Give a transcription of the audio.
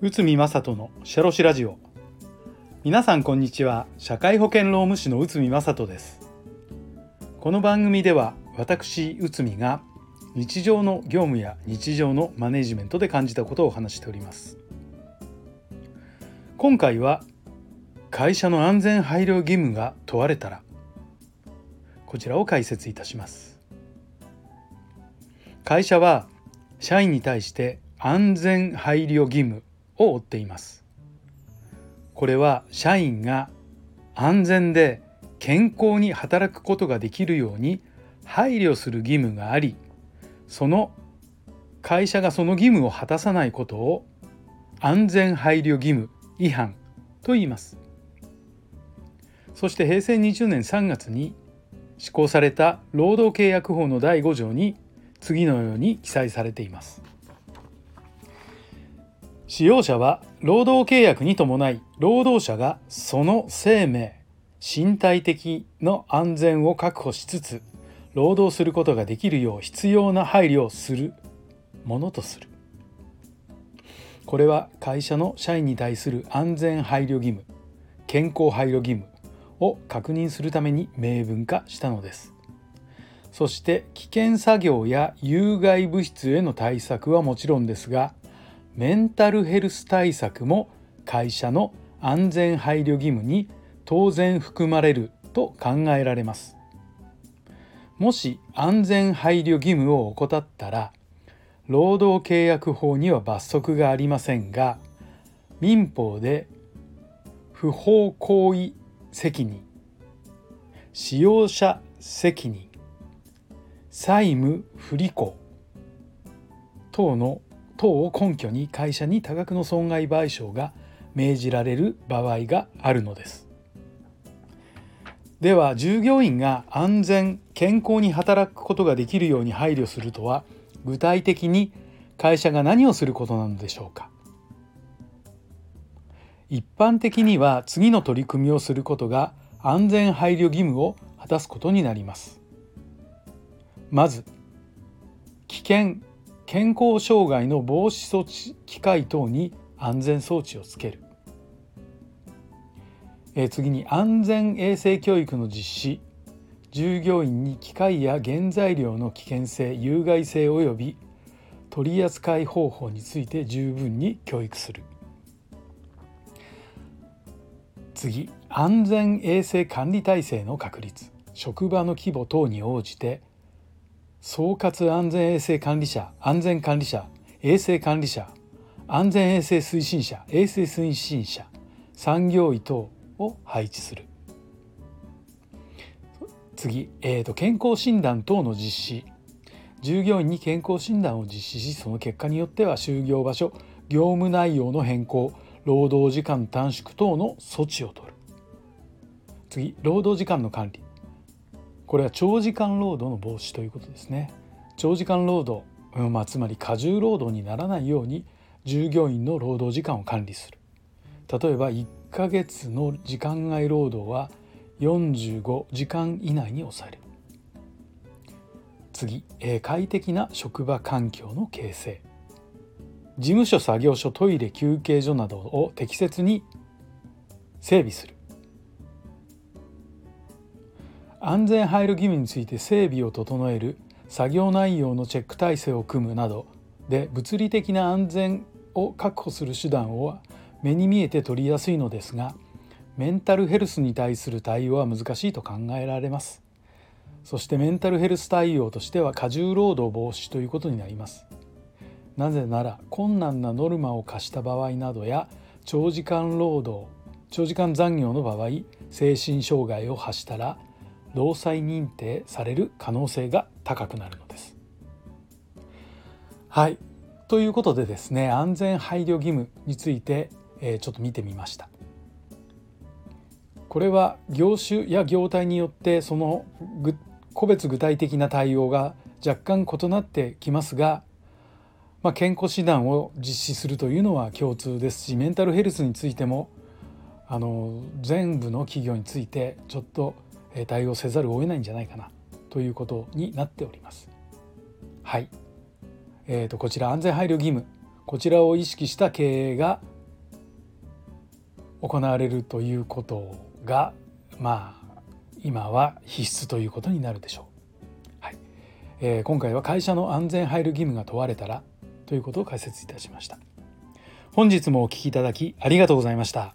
内海正人のシェロシラジオ。皆さんこんにちは。社会保険労務士の内海正人です。この番組では私内海が日常の業務や日常のマネジメントで感じたことを話しております。今回は会社の安全配慮義務が問われたらこちらを解説いたします。会社は社員に対して安全配慮義務を負っています。これは社員が安全で健康に働くことができるように配慮する義務がありその会社がその義務を果たさないことを安全配慮義務違反と言います。そして平成20年3月に施行された労働契約法の第5条に次のように記載されています。使用者は労働契約に伴い労働者がその生命身体的の安全を確保しつつ労働することができるよう必要な配慮をするものとする。これは会社の社員に対する安全配慮義務健康配慮義務を確認するために明文化したのです。そして危険作業や有害物質への対策はもちろんですがメンタルヘルス対策も会社の安全配慮義務に当然含まれると考えられます。もし安全配慮義務を怠ったら労働契約法には罰則がありませんが民法で不法行為責任使用者責任債務不履行。等の等を根拠に会社に多額の損害賠償が命じられる場合があるのです。では従業員が安全健康に働くことができるように配慮するとは具体的に会社が何をすることなのでしょうか。一般的には次の取り組みをすることが安全配慮義務を果たすことになります。まず危険健康障害の防止措置機械等に安全装置をつける。え次に安全衛生教育の実施。従業員に機械や原材料の危険性有害性及び取り扱い方法について十分に教育する。次安全衛生管理体制の確立。職場の規模等に応じて総括安全衛生管理者安全管理者衛生管理者安全衛生推進者衛生推進者産業医等を配置する。次、えーと、健康診断等の実施。従業員に健康診断を実施しその結果によっては就業場所業務内容の変更労働時間短縮等の措置を取る。次労働時間の管理。これは長時間労働の防止ということですね。長時間労働、まあ、つまり過重労働にならないように従業員の労働時間を管理する。例えば1ヶ月の時間外労働は45時間以内に抑える。次、え、快適な職場環境の形成。事務所作業所トイレ休憩所などを適切に整備する。安全配慮義務について整備を整える作業内容のチェック体制を組むなどで物理的な安全を確保する手段を目に見えて取りやすいのですがメンタルヘルスに対する対応は難しいと考えられます。そしてメンタルヘルス対応としては過重労働防止ということになります。なぜなら困難なノルマを課した場合などや長時間労働長時間残業の場合精神障害を発したら労災認定される可能性が高くなるのですはいということでですね安全配慮義務についてえちょっと見てみました。これは業種や業態によってその個別具体的な対応が若干異なってきますが、まあ、健康診断を実施するというのは共通ですしメンタルヘルスについてもあの全部の企業についてちょっと対応せざるを得ないんじゃないかなということになっております。はい、えーと、こちら安全配慮義務こちらを意識した経営が行われるということがまあ今は必須ということになるでしょう。はいえー、今回は会社の安全配慮義務が問われたらということを解説いたしました。本日もお聴きいただきありがとうございました。